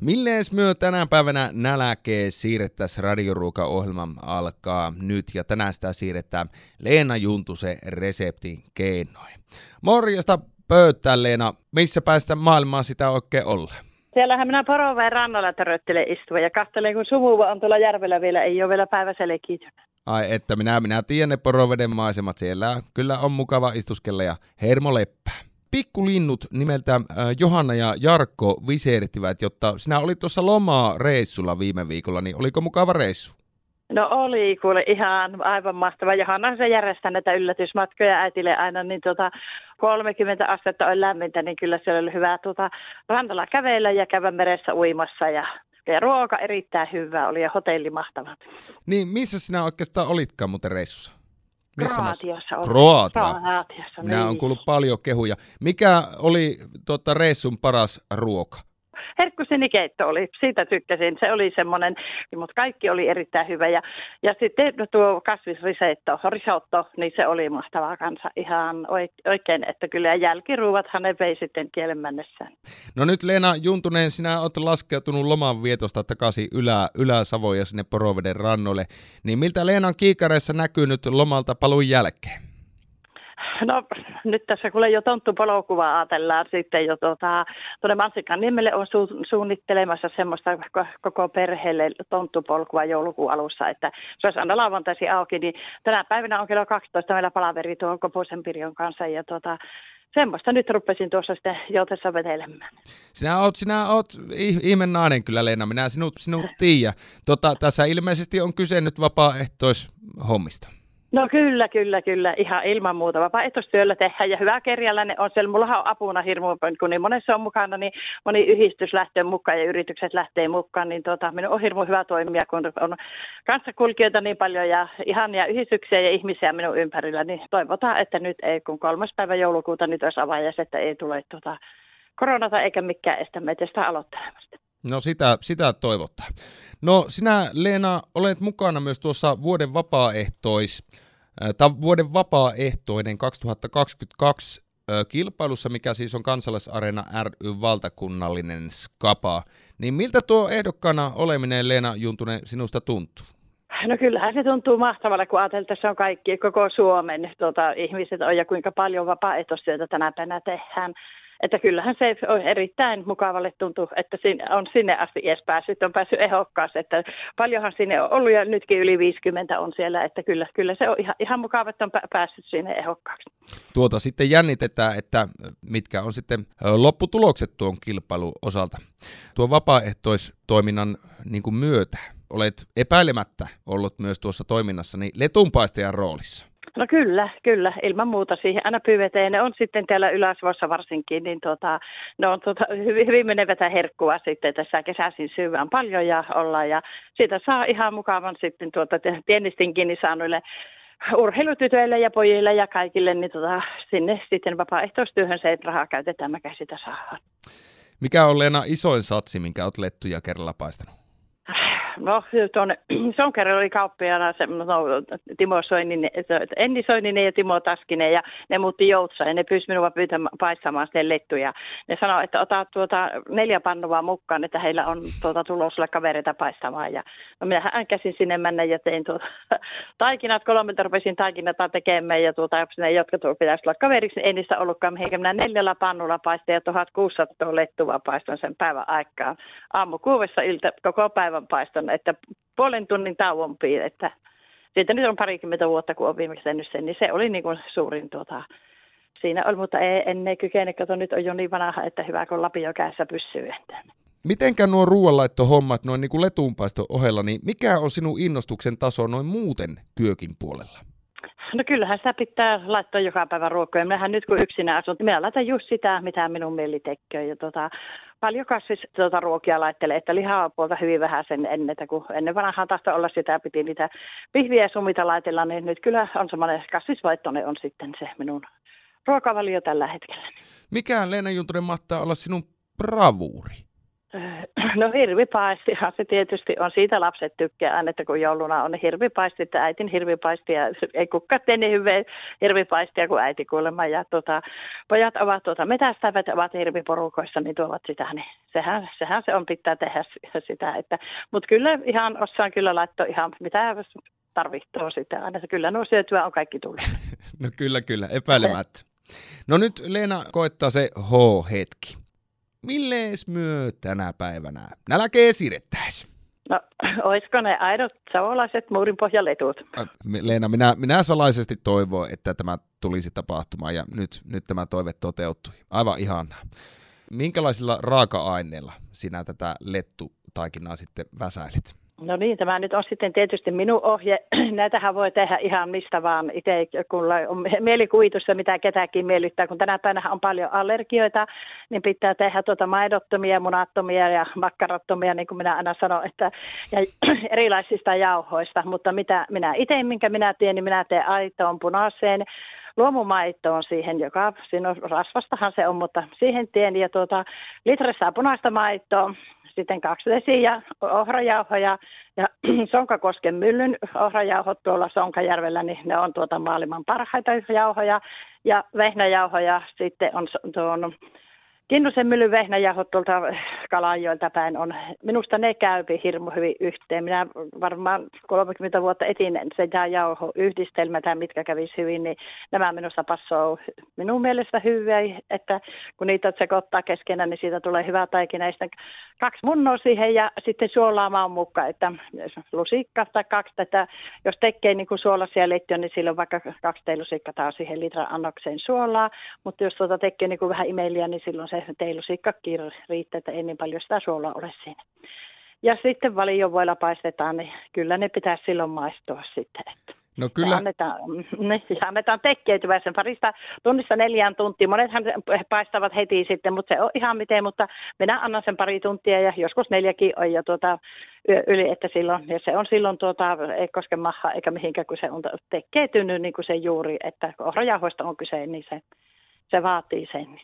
Millees myö tänä päivänä näläkee siirrettäisiin radioruuka-ohjelma alkaa nyt ja tänään sitä siirretään Leena Juntuse reseptin keinoin. Morjesta pöytään Leena, missä päästä maailmaa sitä oikein olla? Siellähän minä Poroveen rannalla töröttelen istua ja katselen, kun sumuva on tuolla järvellä vielä, ei ole vielä päivä Ai että minä, minä tiedän ne Poroveden maisemat siellä. Kyllä on mukava istuskella ja hermo leppää. Pikkulinnut nimeltä äh, Johanna ja Jarkko viseerittivät, jotta sinä olit tuossa lomaa reissulla viime viikolla, niin oliko mukava reissu? No oli, kuule ihan aivan mahtava. Johanna se järjestää näitä yllätysmatkoja äitille aina, niin tota 30 astetta on lämmintä, niin kyllä siellä oli hyvä tuota, rannalla kävellä ja käydä meressä uimassa ja ja ruoka erittäin hyvä oli ja hotelli mahtava. Niin, missä sinä oikeastaan olitkaan muuten reissussa? Missä Kroatiassa oli. Kroatia. Kroatiassa, Minä niin. on kuullut paljon kehuja. Mikä oli tuota, reissun paras ruoka? Herkkusenikeitto oli, siitä tykkäsin. Se oli semmoinen, mutta kaikki oli erittäin hyvä. Ja, ja sitten tuo kasvisrisotto, risotto, niin se oli mahtavaa kanssa ihan oikein, että kyllä jälkiruuvathan ne vei sitten kielen. No nyt Leena Juntunen, sinä olet laskeutunut loman vietosta takaisin Ylä, Ylä-Savoon ja sinne Poroveden rannoille. Niin miltä Leenan kiikareissa näkyy nyt lomalta palun jälkeen? No nyt tässä kuule jo tonttupolokuvaa ajatellaan sitten jo tuota, tuonne Mansikan niemelle on su- suunnittelemassa semmoista koko perheelle tonttupolkua joulukuun alussa, että se olisi aina lauantaisin auki, niin tänä päivänä on kello 12 meillä palaveri tuon Koposen Pirjon kanssa ja tuota, semmoista nyt rupesin tuossa sitten joutessa vetelemään. Sinä oot, sinä oot ihme nainen kyllä Leena, minä sinut, sinut tiedä. Tota, tässä ilmeisesti on kyse nyt vapaaehtoishommista. No kyllä, kyllä, kyllä. Ihan ilman muuta. Vapaaehtoistyöllä tehdään ja hyvä kerjäläinen on siellä. Mulla on apuna hirmu, kun niin monessa on mukana, niin moni yhdistys lähtee mukaan ja yritykset lähtee mukaan. Niin tuota, minun on hirmu hyvä toimia, kun on kanssakulkijoita niin paljon ja ihania yhdistyksiä ja ihmisiä minun ympärillä. Niin toivotaan, että nyt ei, kun kolmas päivä joulukuuta nyt olisi avajais, että ei tule tuota koronata eikä mikään estä meitä sitä aloittelemasta. No sitä, sitä toivottaa. No sinä Leena olet mukana myös tuossa vuoden vapaaehtois, tai vuoden vapaaehtoinen 2022 kilpailussa, mikä siis on Kansalaisareena ry valtakunnallinen skapa. Niin miltä tuo ehdokkaana oleminen, Leena Juntunen, sinusta tuntuu? No kyllähän se tuntuu mahtavalle, kun ajatellaan, että se on kaikki, koko Suomen tuota, ihmiset on ja kuinka paljon vapaaehtoistyötä tänä päivänä tehdään että kyllähän se on erittäin mukavalle tuntuu, että on sinne asti edes päässyt, on päässyt ehokkaasti, että paljonhan sinne on ollut ja nytkin yli 50 on siellä, että kyllä, kyllä se on ihan, ihan mukava, että on päässyt sinne ehokkaaksi. Tuota sitten jännitetään, että mitkä on sitten lopputulokset tuon kilpailun osalta. Tuo vapaaehtoistoiminnan niin myötä olet epäilemättä ollut myös tuossa toiminnassa niin letunpaistajan roolissa. No kyllä, kyllä, ilman muuta siihen aina pyydetään. Ne on sitten täällä Yläsvossa varsinkin, niin tota, ne on tota, hyvin, hyvin menevätä herkkua sitten tässä kesäisin syvään paljon ja ollaan. Ja siitä saa ihan mukavan sitten tuota, pienistinkin niin saanoille urheilutytöille ja pojille ja kaikille, niin tota, sinne sitten vapaaehtoistyöhön se, rahaa käytetään, mikä sitä saa. Mikä on Leena isoin satsi, minkä olet lettuja kerralla paistanut? No tuonne Sonkerilla oli kauppiaana se, no, Timo Soininen, Enni Soininen ja Timo Taskinen ja ne muutti Joutsa ja ne pyysi minua pyytämään paistamaan sitten lettuja. Ne sanoi, että ota tuota neljä pannua mukaan, että heillä on tuota tulossa kavereita paistamaan ja no minähän käsin sinne mennä ja tein tuota taikinat, kolme rupesin taikinata tekemään ja tuota, ne, jotka tuolla pitäisi olla kaveriksi, niin ei ollutkaan, eikä minä neljällä pannulla paistin ja 1600 lettua paistan sen päivän aikaan. Aamu kuudessa ilta koko päivän paistan että puolen tunnin tauon että siitä nyt on parikymmentä vuotta, kun olen viimeksi tehnyt sen, niin se oli niin kuin suurin tuota, siinä oli, mutta ei, en ei kykene, kato nyt on jo niin vanha, että hyvä kun lapio kädessä pysyy. Mitenkä nuo ruoanlaittohommat noin niin kuin ohella, niin mikä on sinun innostuksen taso noin muuten kyökin puolella? No kyllähän sitä pitää laittaa joka päivä ruokoja. Mehän nyt kun yksinä asun, niin minä laitan just sitä, mitä minun mieli tekee. Ja tota, paljon kasvis tuota, ruokia laittelee, että lihaa puolta hyvin vähän sen ennen, kun ennen vanhaan tahto olla sitä, piti niitä pihviä ja sumita laitella, niin nyt kyllä on semmoinen kasvisvaittoinen on sitten se minun ruokavalio tällä hetkellä. Mikä Leena Juntunen mahtaa olla sinun bravuuri? No hirvipaistihan se tietysti on. Siitä lapset tykkää aina, että kun jouluna on hirvipaisti, että äitin hirvipaisti ja ei kukaan tee niin hyvää hirvipaistia kuin äiti kuulemma. Ja tuota, pojat ovat tuota, metästävät, ovat hirviporukoissa, niin tuovat sitä, niin sehän, sehän se on pitää tehdä sitä. Että, mutta kyllä ihan osaan kyllä laittaa ihan mitä tarvitsee sitä aina. Kyllä nuo syötyä on kaikki tullut. no kyllä, kyllä, epäilemättä. No nyt Leena koittaa se H-hetki. Millees myö tänä päivänä nälkee siirrettäis? No, olisiko ne aidot savolaiset muurinpohjaletut? Leena, minä, minä salaisesti toivon, että tämä tulisi tapahtumaan ja nyt, nyt tämä toive toteutui. Aivan ihanaa. Minkälaisilla raaka-aineilla sinä tätä lettutaikinaa sitten väsäilit? No niin, tämä nyt on sitten tietysti minun ohje. Näitähän voi tehdä ihan mistä vaan itse, kun on mielikuvitussa, mitä ketäkin miellyttää. Kun tänä päivänä on paljon allergioita, niin pitää tehdä tuota maidottomia, munattomia ja makkarattomia, niin kuin minä aina sanon, että, ja erilaisista jauhoista. Mutta mitä minä itse, minkä minä teen, niin minä teen aitoon punaiseen luomumaitoon siihen, joka, siinä on rasvastahan se on, mutta siihen teen ja tuota, litrassa punaista maitoa, sitten kaksi vesiä, ohrajauhoja ja Sonkakosken myllyn ohrajauhot tuolla Sonkajärvellä, niin ne on tuota maailman parhaita jauhoja. Ja vehnäjauhoja sitten on tuon Kinnusen myllyn vehnäjauhot tuolta Kalanjoilta päin on, minusta ne käypi hirmu hyvin yhteen. Minä varmaan 30 vuotta etin se jauho yhdistelmä tai mitkä kävisi hyvin, niin nämä minusta passoo minun mielestä hyviä, että kun niitä sekoittaa keskenään, niin siitä tulee hyvä taikina. Ja kaksi munnoa siihen ja sitten suolaa maan mukaan, että lusikka tai kaksi, että jos tekee niin kuin suolaisia leittiä, niin silloin vaikka kaksi teilusikkaa siihen litran annokseen suolaa, mutta jos tuota tekee niin kuin vähän imeliä, niin silloin se teilusikkakin riittää, että ei niin paljon sitä suolaa ole siinä. Ja sitten valiovoilla paistetaan, niin kyllä ne pitää silloin maistua sitten. Että. No kyllä. Ja annetaan, ne, ja annetaan sen parista tunnissa neljään tuntia. Monethan paistavat heti sitten, mutta se on ihan miten, mutta minä annan sen pari tuntia ja joskus neljäkin on jo tuota, yli, että silloin, ja se on silloin tuota, ei koske maha eikä mihinkään, kun se on tekkeytynyt niin kuin se juuri, että ohrajauhoista on kyse, niin se, se vaatii sen.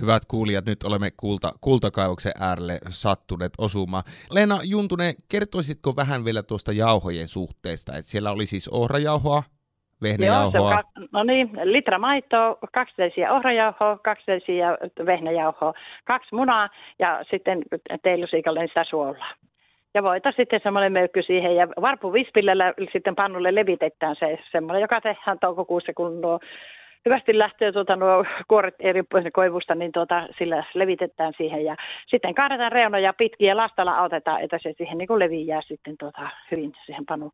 Hyvät kuulijat, nyt olemme kulta, kultakaivoksen äärelle sattuneet osumaan. Leena Juntunen, kertoisitko vähän vielä tuosta jauhojen suhteesta? Et siellä oli siis ohrajauhoa, vehnäjauhoa. Joo, ka- no niin, litra maitoa, kaksi desiä ohrajauhoa, kaksi desiä vehnäjauhoa, kaksi munaa ja sitten teillusiikalle sitä suolaa. Ja voita sitten semmoinen möykky siihen ja varpuvispillä sitten pannulle levitetään se semmoinen, joka tehdään toukokuussa, kun nuo hyvästi lähtee tuota, nuo kuoret eri koivusta, niin tuota, sillä levitetään siihen. Ja sitten kaadetaan reunoja pitkin ja lastalla autetaan, että se siihen niin leviää sitten tuota, hyvin siihen panu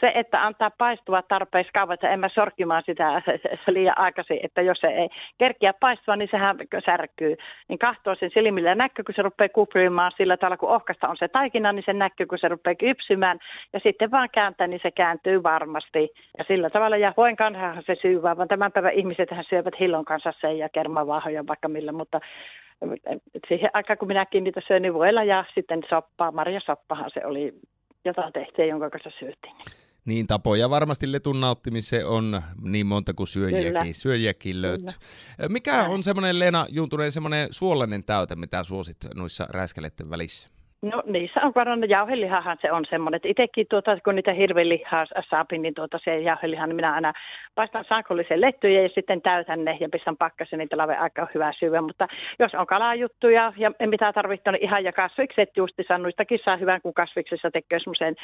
se, että antaa paistua tarpeeksi kauan, että en mä sorkkimaan sitä liian aikaisin, että jos se ei kerkiä paistua, niin sehän särkyy. Niin kahtoo sen silmillä näkyy, kun se rupeaa kuprimaan sillä tavalla, kun ohkasta on se taikina, niin se näkyy, kun se rupeaa kypsymään. Ja sitten vaan kääntää, niin se kääntyy varmasti. Ja sillä tavalla, ja voin kanssa se syyvää, vaan tämän päivän ihmiset syövät hillon kanssa sen ja kermavaahoja vaikka millä, mutta siihen aikaan, kun minäkin niitä söin, niin voilla ja sitten soppaa, soppahan se oli jota tehtiin, jonka kanssa syötiin. Niin, tapoja varmasti letun nauttimiseen on niin monta kuin syöjiäkin, syöjiäkin löytyy. Mikä on semmoinen, Leena Juntunen, semmoinen suolainen täyte, mitä suosit noissa räiskeleiden välissä? No niissä on varmaan jauhelihahan se on semmoinen, että itsekin tuota, kun niitä hirvelihaa saapin, niin tuota se jauheliha, niin minä aina paistan sankollisen lettyjä ja sitten täytän ne ja pistän pakkasen, niin talven aika hyvä syödä. Mutta jos on kalajuttuja ja mitä tarvitsee, niin ihan ja kasvikset justiinsa, noistakin saa hyvän, kun kasviksessa tekee semmoisen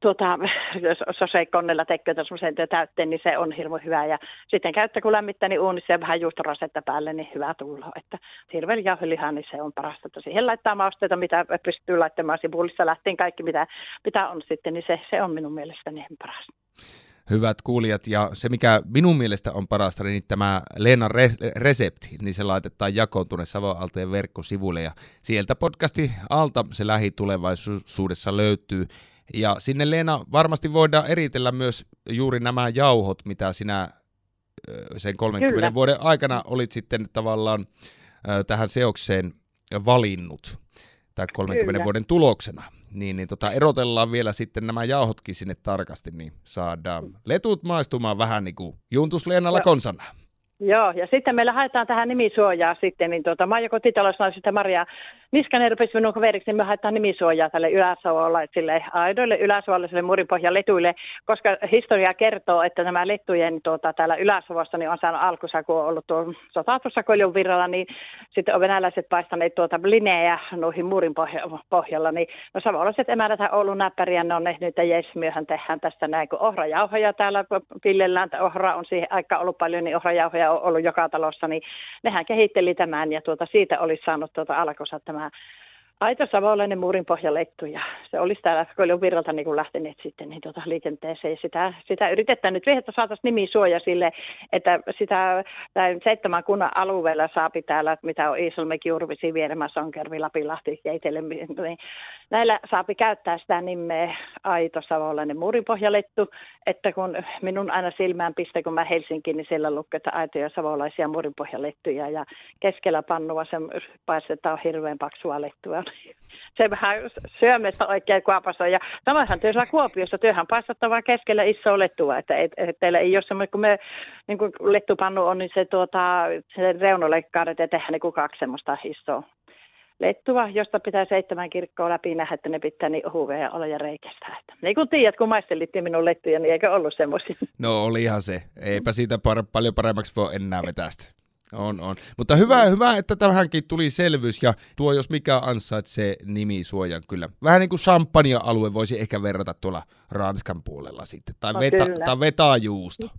tuota, soseikkonnella tekee semmoisen täytteen, niin se on hirmu hyvä. Ja sitten käyttää, kun lämmittää, niin uunissa ja vähän juustorasetta päälle, niin hyvä tulla. Että hirveän jauheliha, niin se on parasta. Että siihen laittaa mausteita, mitä pystyy laittamaan sipulissa lähtien kaikki, mitä, mitä on sitten, niin se, se on minun mielestäni paras hyvät kuulijat. Ja se, mikä minun mielestä on parasta, niin tämä Leenan re- resepti, niin se laitetaan jakoon tuonne Savoalteen verkkosivuille. Ja sieltä podcasti alta se lähitulevaisuudessa löytyy. Ja sinne Leena varmasti voidaan eritellä myös juuri nämä jauhot, mitä sinä sen 30 Kyllä. vuoden aikana olit sitten tavallaan tähän seokseen valinnut, tai 30 Kyllä. vuoden tuloksena. Niin, niin tota, erotellaan vielä sitten nämä jauhotkin sinne tarkasti, niin saadaan letut maistumaan vähän niin kuin Juntus Leenalla konsana. Joo, ja sitten meillä haetaan tähän nimisuojaa sitten, niin tuota, mä oon jo kotitalousnaisista Maria Niskanen rupesi minun kaveriksi, niin me haetaan nimisuojaa tälle Yläsavolla, sille aidoille Yläsavolle, Murinpohjan letuille, koska historia kertoo, että nämä lettujen tuota, täällä Yläsavossa niin on saanut alkunsa, kun on ollut tuo sotatussa koljun virralla, niin sitten on venäläiset paistaneet tuota lineejä noihin muurin pohjalla, niin no savolaiset emänät on ollut näppäriä, ne on nähnyt, että jes, myöhän tehdään tästä näin, kun ohrajauhoja täällä pillellään, ohra on siihen aikaan ollut paljon, niin ohrajauhoja on ollut joka talossa, niin nehän kehitteli tämän ja tuota, siitä olisi saanut tuota alkossa tämä aito savolainen muurin pohjalettu ja se olisi täällä Koilun virralta niin lähteneet sitten niin tuota, liikenteeseen. Sitä, sitä yritetään nyt että saataisiin nimi suoja sille, että sitä tai seitsemän kunnan alueella saapi täällä, mitä on Iisalmeki, Urvisi, Vieremä, Sonkervi, Lapilahti, Jeitele, niin näillä saapi käyttää sitä nimeä aito savolainen muurin pohjalettu, että kun minun aina silmään piste, kun mä Helsinkiin, niin siellä lukee, että aitoja savolaisia muurin pohjalettuja ja keskellä pannua se paistetaan hirveän paksua lettua se vähän syömistä oikein kuopassa. Ja samanhan työssä Kuopiossa työhän paistattavaa keskellä isoa lettua, että et, et, teillä ei ole semmoinen, kun me niin kuin lettupannu on, niin se, tuota, se reunolle kaadetaan tehdä niin kaksi semmoista isoa lettua, josta pitää seitsemän kirkkoa läpi nähdä, että ne pitää niin huveja olla ja reikästä. Niin kuin tiedät, kun maistelittiin minun lettuja, niin eikö ollut semmoisia? No olihan se. Eipä siitä par- paljon paremmaksi voi enää vetää sitä. On, on. Mutta hyvä, hyvä, että tähänkin tuli selvyys ja tuo jos mikä ansaitsee nimisuojan kyllä. Vähän niin kuin champagne-alue voisi ehkä verrata tuolla Ranskan puolella sitten. Tai, no, veta, tai vetaa juusto.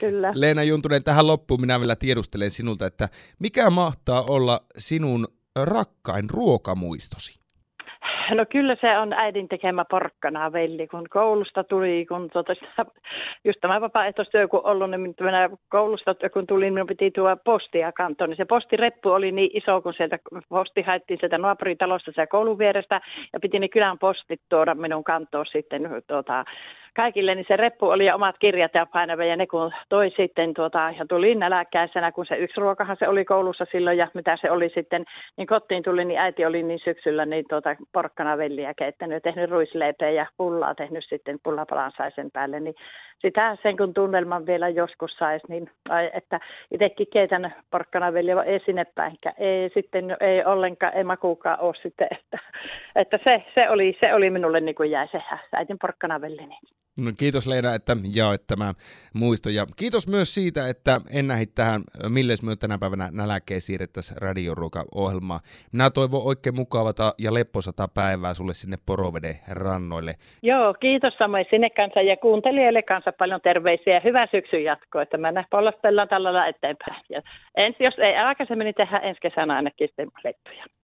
Kyllä. Leena Juntunen, tähän loppuun minä vielä tiedustelen sinulta, että mikä mahtaa olla sinun rakkain ruokamuistosi? No kyllä se on äidin tekemä porkkana velli, kun koulusta tuli, kun tuota, just tämä vapaaehtoistyö kun ollut, niin minä koulusta kun tuli, minun piti tuo postia kantoon, niin se postireppu oli niin iso, kun sieltä posti haettiin sieltä naapuritalosta se koulun vierestä, ja piti ne kylän postit tuoda minun kantoon sitten tuota, kaikille, niin se reppu oli ja omat kirjat ja painava ja ne kun toi sitten tuota, ja tuli näläkkäisenä, kun se yksi ruokahan se oli koulussa silloin ja mitä se oli sitten, niin kotiin tuli, niin äiti oli niin syksyllä niin tuota porkkana velliä keittänyt tehnyt ruisleipeä ja pullaa tehnyt sitten pullapalan sai sen päälle, niin sitä sen kun tunnelman vielä joskus saisi, niin ai, että itsekin keitän porkkanavelliä ei sinne päin, ei sitten ei ollenkaan, ei makuukaan ole sitten, että, että se, se, oli, se oli minulle niin kuin jäi se äitin porkkanavelli. Niin. No, kiitos Leena, että jaoit tämä muisto. Ja kiitos myös siitä, että ennähit tähän, milles myös tänä päivänä näläkeen siirrettäisiin radioruoka-ohjelmaa. Minä toivon oikein mukavata ja lepposata päivää sulle sinne Poroveden rannoille. Joo, kiitos samoin sinne kanssa ja kuuntelijoille kanssa paljon terveisiä ja hyvää syksyn jatkoa, että mennään pollostellaan tällä eteenpäin. Ja ensi, jos ei aikaisemmin, niin tehdään ensi kesänä ainakin sitten.